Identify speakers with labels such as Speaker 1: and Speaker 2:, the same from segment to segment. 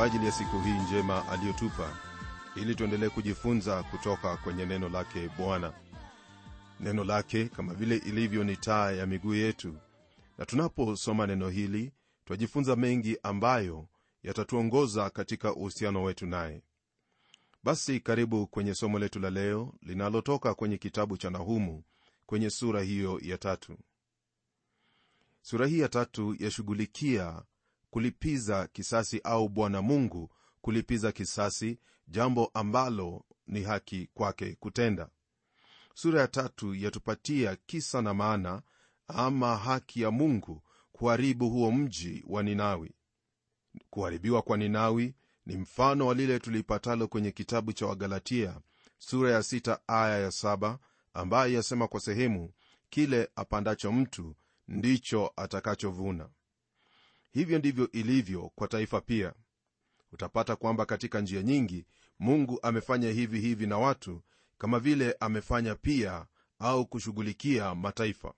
Speaker 1: Kwa ajili ya siku hii njema aliyotupa ili tuendelee kujifunza kutoka kwenye neno lake bwana. Neno lake kama vile ilivyo ni taa ya miguu yetu. Na tunaposoma neno hili twajifunza mengi ambayo yatatuongoza katika uhusiano wetu naye. Basi karibu kwenye somo letu la leo linalotoka kwenye kitabu cha nahumu kwenye sura hiyo ya tatu. Sura hii ya tatu yashughulikia kulipiza kisasi au bwana mungu kulipiza kisasi jambo ambalo ni haki kwake kutenda. Sura ya tatu yatupatia kisa na maana ama haki ya mungu kuharibu huo mji wa ninawi. Kuharibiwa kwa ninawi ni mfano wa lile tulipatalo kwenye kitabu cha wagalatia sura ya sita aya ya saba ambayo yasema kwa sehemu kile apandacho mtu ndicho atakachovuna hivyo ndivyo ilivyo kwa taifa pia. Utapata kwamba katika njia nyingi mungu amefanya hivi hivi na watu kama vile amefanya pia au kushughulikia mataifa.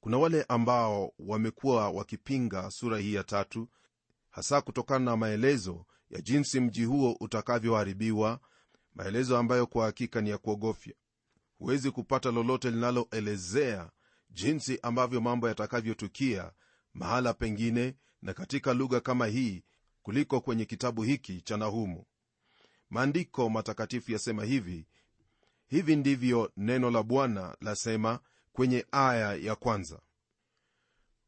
Speaker 1: Kuna wale ambao wamekuwa wakipinga sura hii ya tatu hasa kutokana na maelezo ya jinsi mji huo utakavyoharibiwa maelezo ambayo kwa hakika ni ya kuogofya. Huwezi kupata lolote linaloelezea jinsi ambavyo mambo yatakavyotukia mahala pengine na katika lugha kama hii kuliko kwenye kitabu hiki cha nahumu. Maandiko matakatifu yasema hivi hivi ndivyo neno la bwana lasema kwenye aya ya kwanza.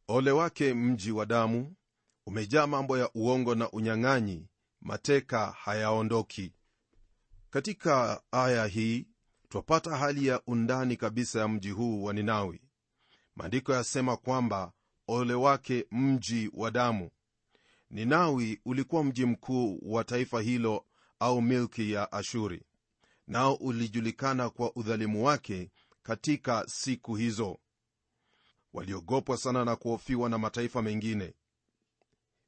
Speaker 1: Ole wake mji wa damu umejaa mambo ya uongo na unyang'anyi mateka hayaondoki. Katika aya hii twapata hali ya undani kabisa ya mji huu wa ninawi. Maandiko yasema kwamba ole wake mji wa damu. Ninawi ulikuwa mji mkuu wa taifa hilo au milki ya ashuri nao ulijulikana kwa udhalimu wake katika siku hizo. Waliogopwa sana na kuhofiwa na mataifa mengine.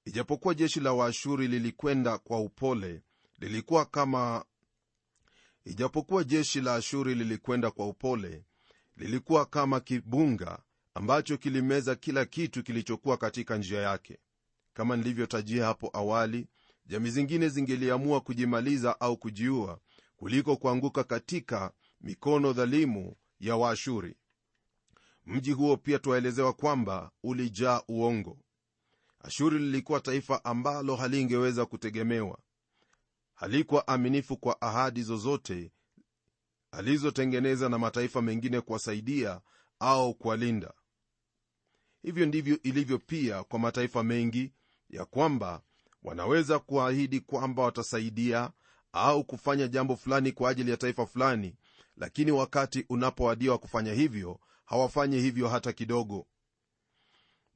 Speaker 1: Ijapokuwa jeshi la waashuri lilikwenda kwa upole lilikuwa kama ijapokuwa jeshi la ashuri lilikwenda kwa upole lilikuwa kama kibunga ambacho kilimeza kila kitu kilichokuwa katika njia yake. Kama nilivyotajia hapo awali jamii zingine zingeliamua kujimaliza au kujiua kuliko kuanguka katika mikono dhalimu ya waashuri. Mji huo pia twaelezewa kwamba ulijaa uongo. Ashuri lilikuwa taifa ambalo halingeweza kutegemewa. Halikuwa aminifu kwa ahadi zozote alizotengeneza na mataifa mengine kuwasaidia au kuwalinda hivyo ndivyo ilivyo pia kwa mataifa mengi ya kwamba wanaweza kuahidi kwamba watasaidia au kufanya jambo fulani kwa ajili ya taifa fulani lakini wakati unapoadiwa kufanya hivyo hawafanyi hivyo hata kidogo.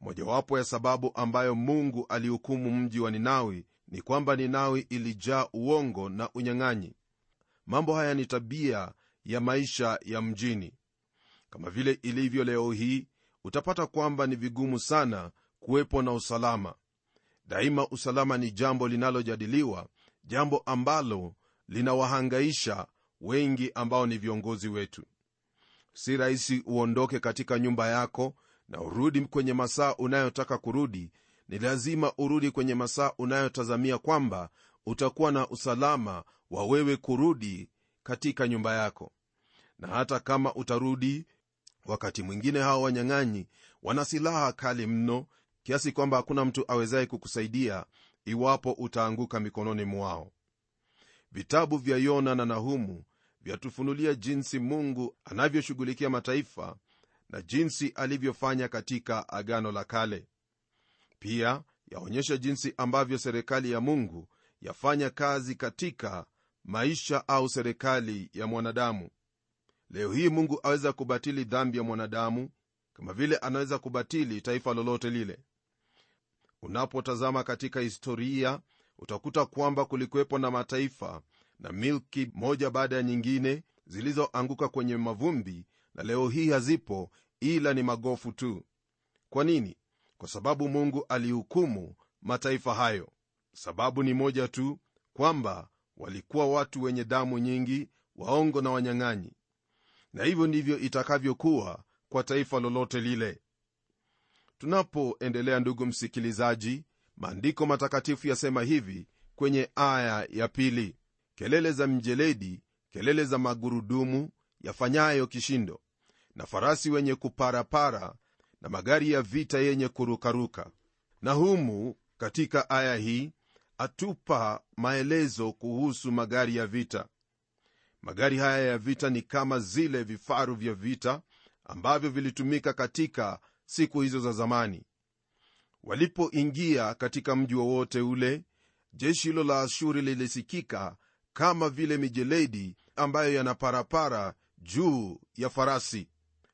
Speaker 1: Mojawapo ya sababu ambayo mungu alihukumu mji wa ninawi ni kwamba ninawi ilijaa uongo na unyang'anyi. Mambo haya ni tabia ya maisha ya mjini. Kama vile ilivyo leo hii utapata kwamba ni vigumu sana kuwepo na usalama. Daima usalama ni jambo linalojadiliwa jambo ambalo linawahangaisha wengi ambao ni viongozi wetu. Si rahisi uondoke katika nyumba yako na urudi kwenye masaa unayotaka kurudi. Ni lazima urudi kwenye masaa unayotazamia kwamba utakuwa na usalama wa wewe kurudi katika nyumba yako. Na hata kama utarudi wakati mwingine hawa wanyang'anyi wana silaha kali mno kiasi kwamba hakuna mtu awezaye kukusaidia iwapo utaanguka mikononi mwao. Vitabu vya yona na nahumu vyatufunulia jinsi mungu anavyoshughulikia mataifa na jinsi alivyofanya katika agano la kale. Pia yaonyesha jinsi ambavyo serikali ya mungu yafanya kazi katika maisha au serikali ya mwanadamu leo hii mungu aweza kubatili dhambi ya mwanadamu kama vile anaweza kubatili taifa lolote lile. Unapotazama katika historia utakuta kwamba kulikuwepo na mataifa na milki moja baada ya nyingine zilizoanguka kwenye mavumbi na leo hii hazipo ila ni magofu tu. Kwa nini? Kwa sababu mungu alihukumu mataifa hayo. Sababu ni moja tu kwamba walikuwa watu wenye damu nyingi waongo na wanyang'anyi na hivyo ndivyo itakavyokuwa kwa taifa lolote lile. Tunapoendelea ndugu msikilizaji maandiko matakatifu yasema hivi kwenye aya ya pili. Kelele za mjeledi kelele za magurudumu yafanyayo kishindo na farasi wenye kuparapara na magari ya vita yenye kurukaruka. Na humu katika aya hii atupa maelezo kuhusu magari ya vita magari haya ya vita ni kama zile vifaru vya vita ambavyo vilitumika katika siku hizo za zamani. Walipoingia katika mji wowote ule jeshi hilo la ashuri lilisikika kama vile mijeledi ambayo yanaparapara juu ya farasi.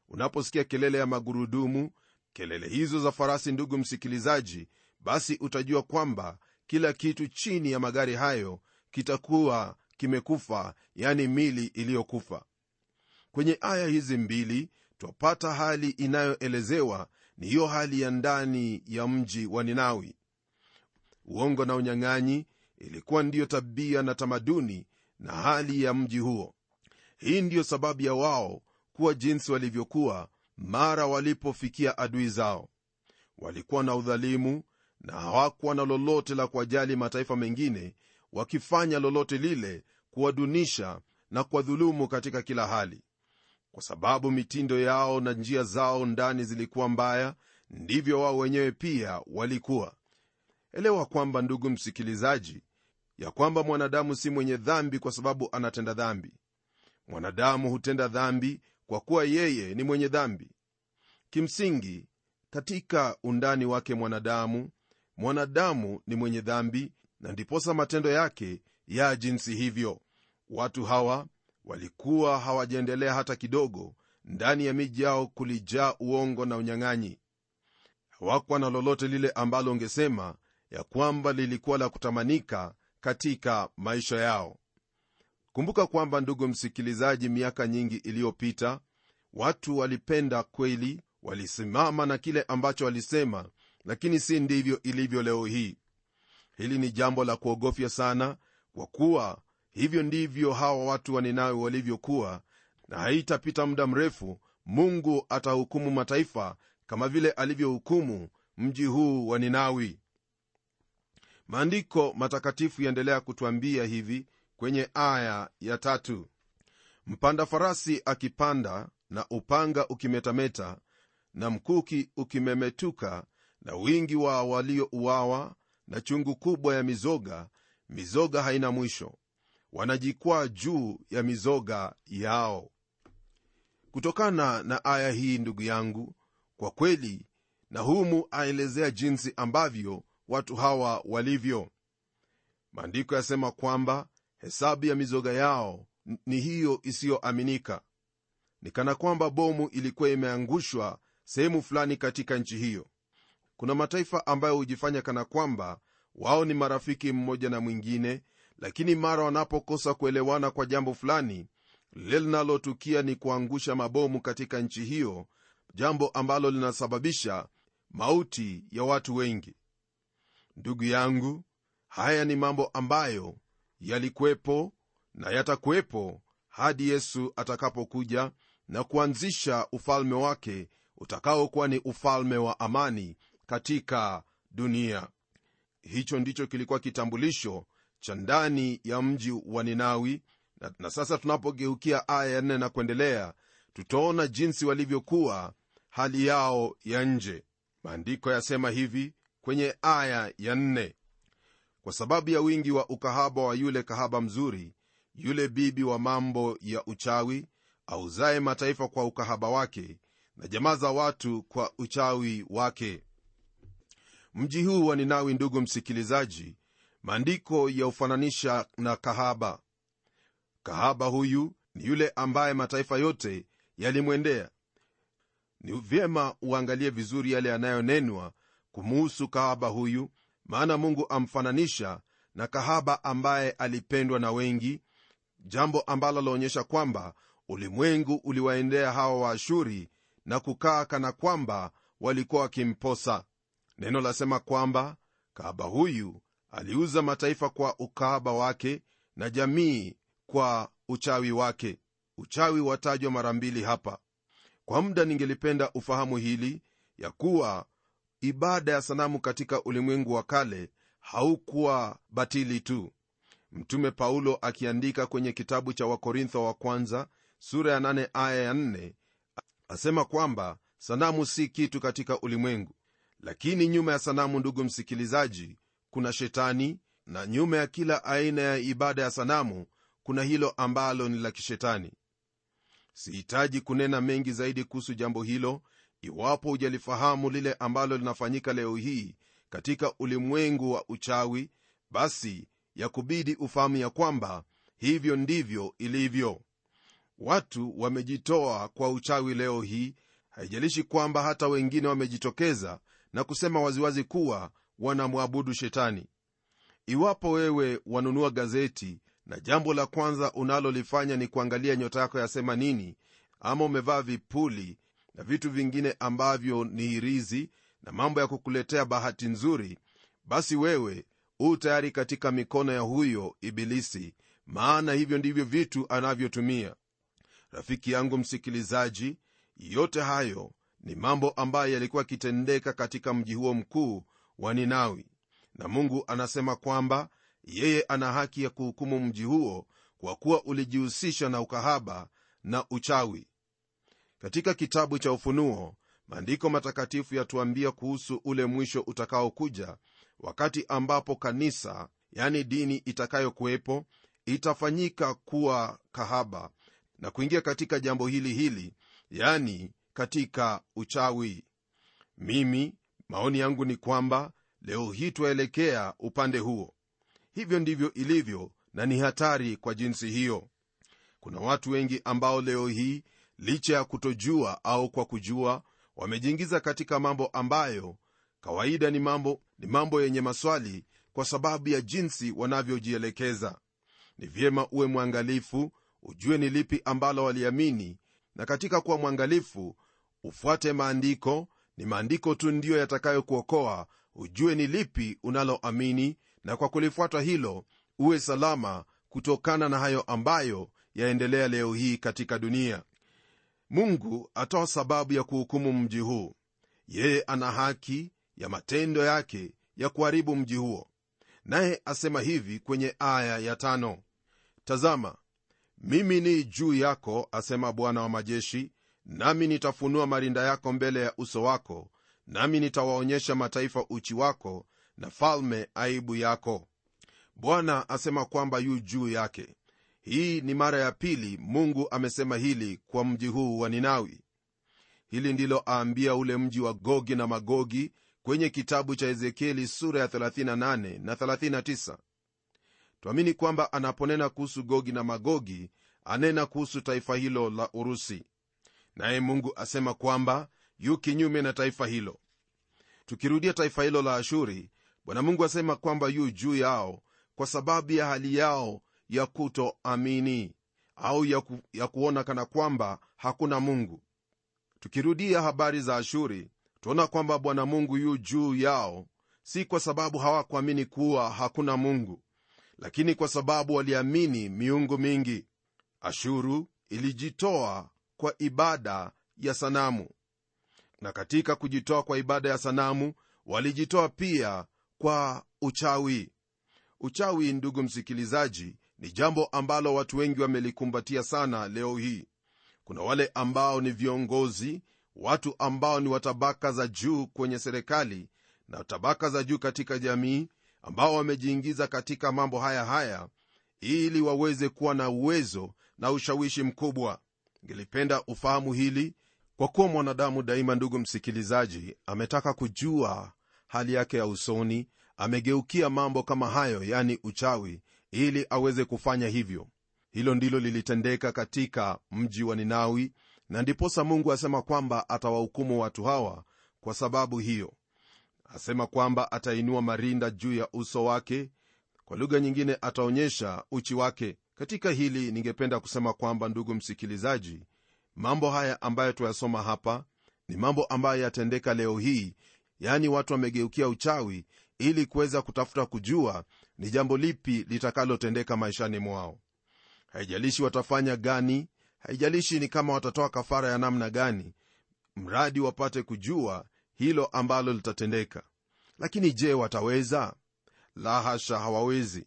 Speaker 1: Unaposikia kelele ya magurudumu kelele hizo za farasi ndugu msikilizaji basi utajua kwamba kila kitu chini ya magari hayo kitakuwa kimekufa yani mili iliyokufa. Kwenye aya hizi mbili twapata hali inayoelezewa ni hiyo hali ya ndani ya mji wa ninawi. Uongo na unyang'anyi ilikuwa ndiyo tabia na tamaduni na hali ya mji huo. Hii ndiyo sababu ya wao kuwa jinsi walivyokuwa mara walipofikia adui zao. Walikuwa na udhalimu na hawakuwa na lolote la kuwajali mataifa mengine wakifanya lolote lile kuwadunisha na kuwadhulumu katika kila hali. Kwa sababu mitindo yao na njia zao ndani zilikuwa mbaya ndivyo wao wenyewe pia walikuwa. Elewa kwamba ndugu msikilizaji ya kwamba mwanadamu si mwenye dhambi kwa sababu anatenda dhambi. Mwanadamu hutenda dhambi kwa kuwa yeye ni mwenye dhambi. Kimsingi katika undani wake mwanadamu mwanadamu ni mwenye dhambi na ndiposa matendo yake ya jinsi hivyo. Watu hawa walikuwa hawajaendelea hata kidogo. Ndani ya miji yao kulijaa uongo na unyang'anyi. Hawakuwa na lolote lile ambalo ungesema ya kwamba lilikuwa la kutamanika katika maisha yao. Kumbuka kwamba ndugu msikilizaji miaka nyingi iliyopita watu walipenda kweli walisimama na kile ambacho walisema lakini si ndivyo ilivyo leo hii hili ni jambo la kuogofya sana kwa kuwa hivyo ndivyo hawa watu wa ninawi walivyokuwa na haitapita muda mrefu mungu atahukumu mataifa kama vile alivyohukumu mji huu wa ninawi. Maandiko matakatifu yaendelea kutwambia hivi kwenye aya ya tatu. Mpanda farasi akipanda na upanga ukimetameta na mkuki ukimemetuka na wingi wa waliouawa na chungu kubwa ya mizoga mizoga haina mwisho. Wanajikwaa juu ya mizoga yao. Kutokana na aya hii ndugu yangu kwa kweli nahumu aelezea jinsi ambavyo watu hawa walivyo. Maandiko yasema kwamba hesabu ya mizoga yao ni hiyo isiyoaminika. Ni kana kwamba bomu ilikuwa imeangushwa sehemu fulani katika nchi hiyo kuna mataifa ambayo hujifanya kana kwamba wao ni marafiki mmoja na mwingine lakini mara wanapokosa kuelewana kwa jambo fulani lile linalotukia ni kuangusha mabomu katika nchi hiyo jambo ambalo linasababisha mauti ya watu wengi. Ndugu yangu haya ni mambo ambayo yalikuwepo na yatakuwepo hadi yesu atakapokuja na kuanzisha ufalme wake utakaokuwa ni ufalme wa amani katika dunia. Hicho ndicho kilikuwa kitambulisho cha ndani ya mji wa ninawi. Na, na sasa tunapogeukia aya ya nne na kuendelea tutaona jinsi walivyokuwa hali yao ya nje. Maandiko yasema hivi kwenye aya ya nne. Kwa sababu ya wingi wa ukahaba wa yule kahaba mzuri yule bibi wa mambo ya uchawi auzaye mataifa kwa ukahaba wake na jamaa za watu kwa uchawi wake mji huu wa ninawi ndugu msikilizaji maandiko ya ufananisha na kahaba. Kahaba huyu ni yule ambaye mataifa yote yalimwendea. Ni vyema uangalie vizuri yale yanayonenwa kumuhusu kahaba huyu maana mungu amfananisha na kahaba ambaye alipendwa na wengi jambo ambalo laonyesha kwamba ulimwengu uliwaendea hawa waashuri na kukaa kana kwamba walikuwa wakimposa neno lasema kwamba kahaba huyu aliuza mataifa kwa ukahaba wake na jamii kwa uchawi wake. Uchawi watajwa mara mbili hapa. Kwa muda ningelipenda ufahamu hili ya kuwa ibada ya sanamu katika ulimwengu wa kale haukuwa batili tu. Mtume paulo akiandika kwenye kitabu cha wakorintho wa kwanza sura ya 8 aya ya 4 asema kwamba sanamu si kitu katika ulimwengu lakini nyuma ya sanamu ndugu msikilizaji kuna shetani na nyuma ya kila aina ya ibada ya sanamu kuna hilo ambalo ni la kishetani. Sihitaji kunena mengi zaidi kuhusu jambo hilo iwapo hujalifahamu lile ambalo linafanyika leo hii katika ulimwengu wa uchawi basi ya kubidi ufahamu ya kwamba hivyo ndivyo ilivyo. Watu wamejitoa kwa uchawi leo hii. Haijalishi kwamba hata wengine wamejitokeza na kusema waziwazi kuwa wanamwabudu shetani. Iwapo wewe wanunua gazeti na jambo la kwanza unalolifanya ni kuangalia nyota yako yasema nini ama umevaa vipuli na vitu vingine ambavyo ni hirizi na mambo ya kukuletea bahati nzuri basi wewe u tayari katika mikono ya huyo ibilisi maana hivyo ndivyo vitu anavyotumia. Rafiki yangu msikilizaji yote hayo ni mambo ambayo yalikuwa yakitendeka katika mji huo mkuu wa ninawi. Na mungu anasema kwamba yeye ana haki ya kuhukumu mji huo kwa kuwa ulijihusisha na ukahaba na uchawi. Katika kitabu cha ufunuo maandiko matakatifu yatuambia kuhusu ule mwisho utakaokuja wakati ambapo kanisa yani dini itakayokuwepo itafanyika kuwa kahaba na kuingia katika jambo hili hili yani katika uchawi. Mimi maoni yangu ni kwamba leo hii twaelekea upande huo. Hivyo ndivyo ilivyo na ni hatari kwa jinsi hiyo. Kuna watu wengi ambao leo hii licha ya kutojua au kwa kujua wamejiingiza katika mambo ambayo kawaida ni mambo ni mambo yenye maswali kwa sababu ya jinsi wanavyojielekeza. Ni vyema uwe mwangalifu ujue ni lipi ambalo waliamini na katika kuwa mwangalifu ufuate maandiko ni maandiko tu ndiyo yatakayokuokoa. Ujue ni lipi unaloamini na kwa kulifuata hilo uwe salama kutokana na hayo ambayo yaendelea leo hii katika dunia. Mungu atoa sababu ya kuhukumu mji huu. Yeye ana haki ya matendo yake ya kuharibu mji huo. Naye asema hivi kwenye aya ya tano. Tazama mimi ni juu yako asema bwana wa majeshi nami nitafunua marinda yako mbele ya uso wako nami nitawaonyesha mataifa uchi wako na falme aibu yako. Bwana asema kwamba yu juu yake. Hii ni mara ya pili mungu amesema hili kwa mji huu wa ninawi. Hili ndilo aambia ule mji wa gogi na magogi kwenye kitabu cha ezekieli sura ya 38 na 39 twamini kwamba anaponena kuhusu gogi na magogi anena kuhusu taifa hilo la urusi naye mungu asema kwamba yu kinyume na taifa hilo. Tukirudia taifa hilo la ashuri bwana mungu asema kwamba yu juu yao kwa sababu ya hali yao ya kutoamini au ya, ku, ya kuona kana kwamba hakuna mungu. Tukirudia habari za ashuri tuona kwamba bwana mungu yu juu yao si kwa sababu hawakuamini kuwa hakuna mungu lakini kwa sababu waliamini miungu mingi. Ashuru ilijitoa kwa ibada ya sanamu. Na katika kujitoa kwa ibada ya sanamu walijitoa pia kwa uchawi. Uchawi ndugu msikilizaji ni jambo ambalo watu wengi wamelikumbatia sana leo hii. Kuna wale ambao ni viongozi watu ambao ni watabaka za juu kwenye serikali na tabaka za juu katika jamii ambao wamejiingiza katika mambo haya haya ili waweze kuwa na uwezo na ushawishi mkubwa ngelipenda ufahamu hili kwa kuwa mwanadamu daima ndugu msikilizaji ametaka kujua hali yake ya usoni amegeukia mambo kama hayo yani uchawi ili aweze kufanya hivyo. Hilo ndilo lilitendeka katika mji wa ninawi na ndiposa mungu asema kwamba atawahukumu watu hawa kwa sababu hiyo. Asema kwamba atainua marinda juu ya uso wake kwa lugha nyingine ataonyesha uchi wake katika hili ningependa kusema kwamba ndugu msikilizaji mambo haya ambayo tuyasoma hapa ni mambo ambayo yatendeka leo hii yaani watu wamegeukia uchawi ili kuweza kutafuta kujua ni jambo lipi litakalotendeka maishani mwao. Haijalishi watafanya gani haijalishi ni kama watatoa kafara ya namna gani mradi wapate kujua hilo ambalo litatendeka. Lakini je wataweza? La hasha hawawezi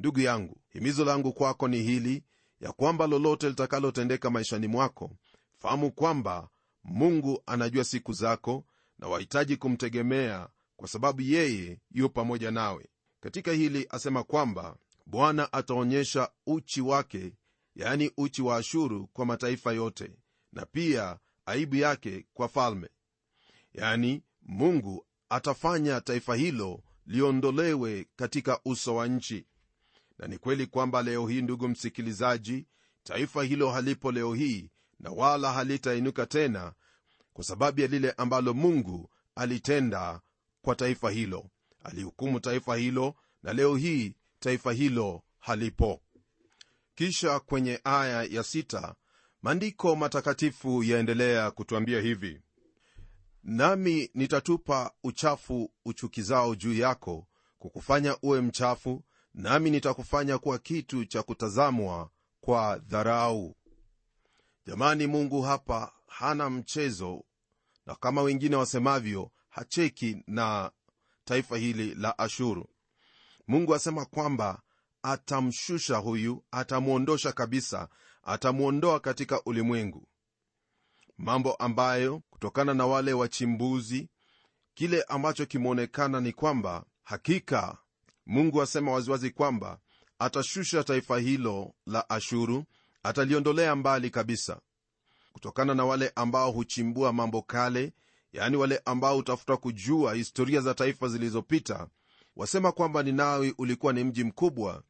Speaker 1: ndugu yangu himizo langu kwako ni hili ya kwamba lolote litakalotendeka maishani mwako fahamu kwamba mungu anajua siku zako na wahitaji kumtegemea kwa sababu yeye yu pamoja nawe. Katika hili asema kwamba bwana ataonyesha uchi wake yaani uchi wa ashuru kwa mataifa yote na pia aibu yake kwa falme. Yaani mungu atafanya taifa hilo liondolewe katika uso wa nchi na ni kweli kwamba leo hii ndugu msikilizaji taifa hilo halipo leo hii na wala halitainuka tena kwa sababu ya lile ambalo mungu alitenda kwa taifa hilo. Alihukumu taifa hilo na leo hii taifa hilo halipo. Kisha kwenye aya ya sita maandiko matakatifu yaendelea kutwambia hivi nami nitatupa uchafu uchukizao juu yako kukufanya uwe mchafu nami nitakufanya kuwa kitu cha kutazamwa kwa dharau. Jamani mungu hapa hana mchezo na kama wengine wasemavyo hacheki na taifa hili la ashuru. Mungu asema kwamba atamshusha huyu atamwondosha kabisa atamwondoa katika ulimwengu. Mambo ambayo kutokana na wale wachimbuzi kile ambacho kimeonekana ni kwamba hakika mungu asema waziwazi kwamba atashusha taifa hilo la ashuru ataliondolea mbali kabisa. Kutokana na wale ambao huchimbua mambo kale yaani wale ambao hutafuta kujua historia za taifa zilizopita wasema kwamba ninawi ulikuwa ni mji mkubwa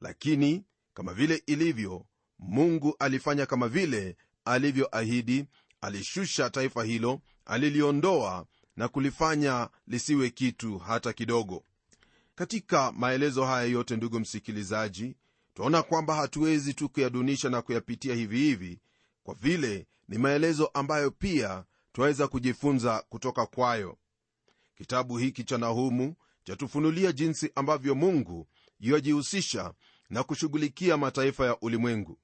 Speaker 1: lakini kama vile ilivyo mungu alifanya kama vile alivyoahidi. Alishusha taifa hilo aliliondoa na kulifanya lisiwe kitu hata kidogo katika maelezo haya yote ndugu msikilizaji twaona kwamba hatuwezi tu kuyadunisha na kuyapitia hivi hivi kwa vile ni maelezo ambayo pia twaweza kujifunza kutoka kwayo. Kitabu hiki cha nahumu chatufunulia jinsi ambavyo mungu yajihusisha na kushughulikia mataifa ya ulimwengu.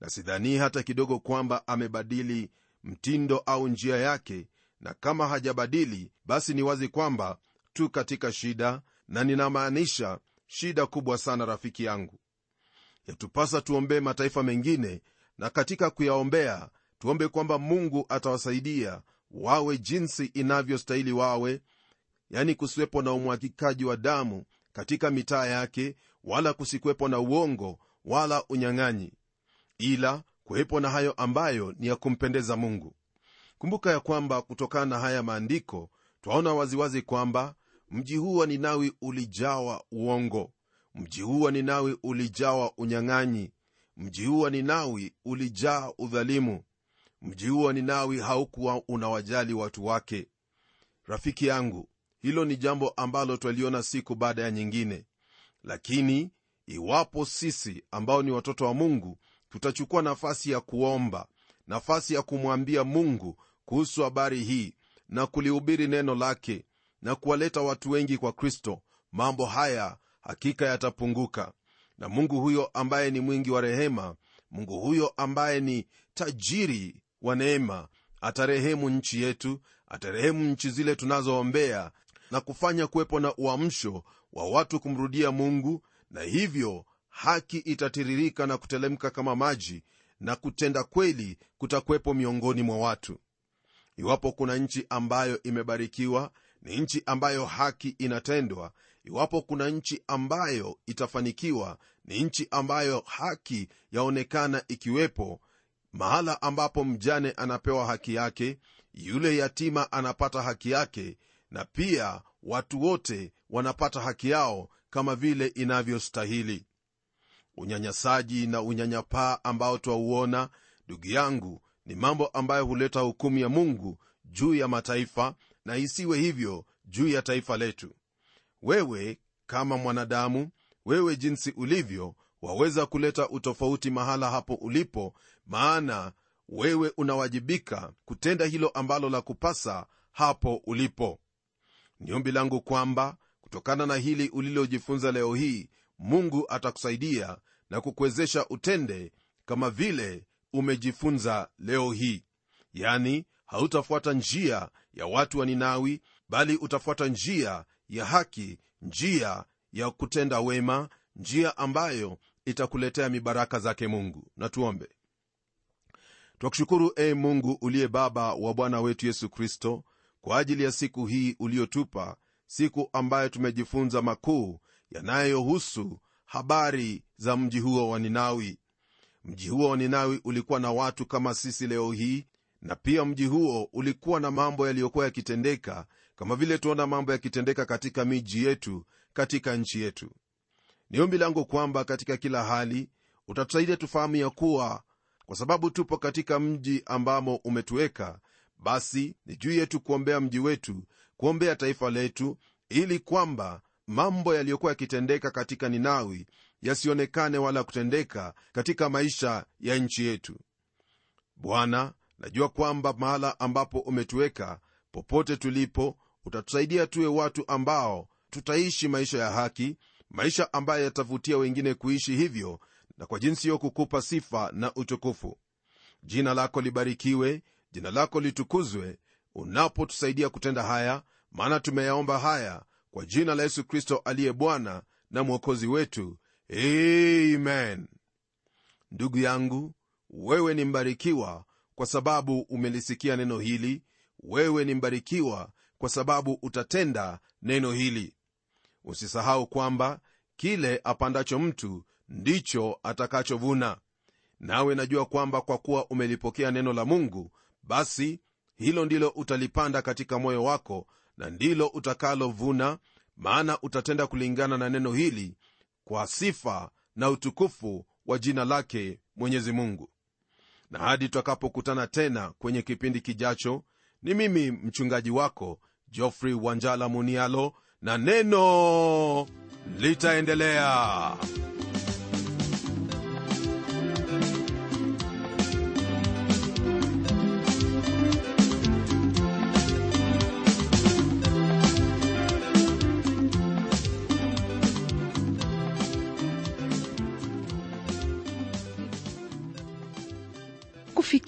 Speaker 1: Na sidhanii hata kidogo kwamba amebadili mtindo au njia yake na kama hajabadili basi ni wazi kwamba tu katika shida na ninamaanisha shida kubwa sana rafiki yangu. Yatupasa tuombee mataifa mengine na katika kuyaombea tuombe kwamba mungu atawasaidia wawe jinsi inavyostahili wawe yani kusiwepo na umwagikaji wa damu katika mitaa yake wala kusikwepo na uongo wala unyang'anyi ila kuwepo na hayo ambayo ni ya kumpendeza mungu. Kumbuka ya kwamba kutokana na haya maandiko twaona waziwazi kwamba mji huu wa ninawi ulijawa uongo. Mji huu wa ninawi ulijawa unyang'anyi. Mji huu wa ninawi ulijaa udhalimu. Mji huu wa ninawi haukuwa unawajali watu wake. Rafiki yangu hilo ni jambo ambalo twaliona siku baada ya nyingine. Lakini iwapo sisi ambao ni watoto wa mungu tutachukua nafasi ya kuomba nafasi ya kumwambia mungu kuhusu habari hii na kulihubiri neno lake na kuwaleta watu wengi kwa kristo mambo haya hakika yatapunguka. Na mungu huyo ambaye ni mwingi wa rehema mungu huyo ambaye ni tajiri wa neema atarehemu nchi yetu atarehemu nchi zile tunazoombea na kufanya kuwepo na uamsho wa watu kumrudia mungu na hivyo haki itatiririka na kutelemka kama maji na kutenda kweli kutakuwepo miongoni mwa watu. Iwapo kuna nchi ambayo imebarikiwa ni nchi ambayo haki inatendwa. Iwapo kuna nchi ambayo itafanikiwa ni nchi ambayo haki yaonekana ikiwepo. Mahala ambapo mjane anapewa haki yake yule yatima anapata haki yake na pia watu wote wanapata haki yao kama vile inavyostahili. Unyanyasaji na unyanyapaa ambao twauona ndugu yangu ni mambo ambayo huleta hukumu ya mungu juu ya mataifa na isiwe hivyo juu ya taifa letu. Wewe kama mwanadamu wewe jinsi ulivyo waweza kuleta utofauti mahala hapo ulipo maana wewe unawajibika kutenda hilo ambalo la kupasa hapo ulipo. Ni ombi langu kwamba kutokana na hili ulilojifunza leo hii mungu atakusaidia na kukuwezesha utende kama vile umejifunza leo hii. Yani hautafuata njia ya watu wa ninawi bali utafuata njia ya haki njia ya kutenda wema njia ambayo itakuletea mibaraka zake mungu. Na tuombe. Twakushukuru e mungu uliye baba wa bwana wetu yesu kristo kwa ajili ya siku hii uliotupa siku ambayo tumejifunza makuu yanayohusu habari za mji huo wa ninawi. Mji huo wa ninawi ulikuwa na watu kama sisi leo hii na pia mji huo ulikuwa na mambo yaliyokuwa yakitendeka kama vile tuona mambo yakitendeka katika miji yetu katika nchi yetu. Ni ombi langu kwamba katika kila hali utatusaidia tufahamu ya kuwa kwa sababu tupo katika mji ambamo umetuweka basi ni juu yetu kuombea mji wetu kuombea taifa letu ili kwamba mambo yaliyokuwa yakitendeka katika ninawi yasionekane wala kutendeka katika maisha ya nchi yetu. Bwana najua kwamba mahala ambapo umetuweka popote tulipo utatusaidia tuwe watu ambao tutaishi maisha ya haki maisha ambayo yatavutia wengine kuishi hivyo na kwa jinsi hiyo kukupa sifa na utukufu. Jina lako libarikiwe jina lako litukuzwe unapotusaidia kutenda haya maana tumeyaomba haya kwa jina la yesu kristo aliye bwana na mwokozi wetu. Amen. Ndugu yangu wewe ni mbarikiwa kwa sababu umelisikia neno hili wewe ni mbarikiwa kwa sababu utatenda neno hili. Usisahau kwamba kile apandacho mtu ndicho atakachovuna. Nawe najua kwamba kwa kuwa umelipokea neno la mungu basi hilo ndilo utalipanda katika moyo wako na ndilo utakalovuna maana utatenda kulingana na neno hili kwa sifa na utukufu wa jina lake mwenyezi mungu na hadi tutakapokutana tena kwenye kipindi kijacho ni mimi mchungaji wako jofrey wanjala munialo na neno litaendelea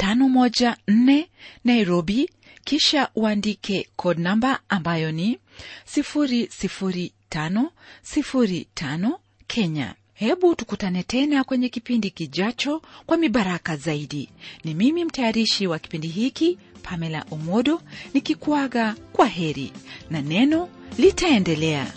Speaker 2: 514 Nairobi, kisha uandike code namba ambayo ni 00505 Kenya. Hebu tukutane tena kwenye kipindi kijacho kwa mibaraka zaidi. Ni mimi mtayarishi wa kipindi hiki Pamela Omodo nikikuaga kwa heri na neno litaendelea.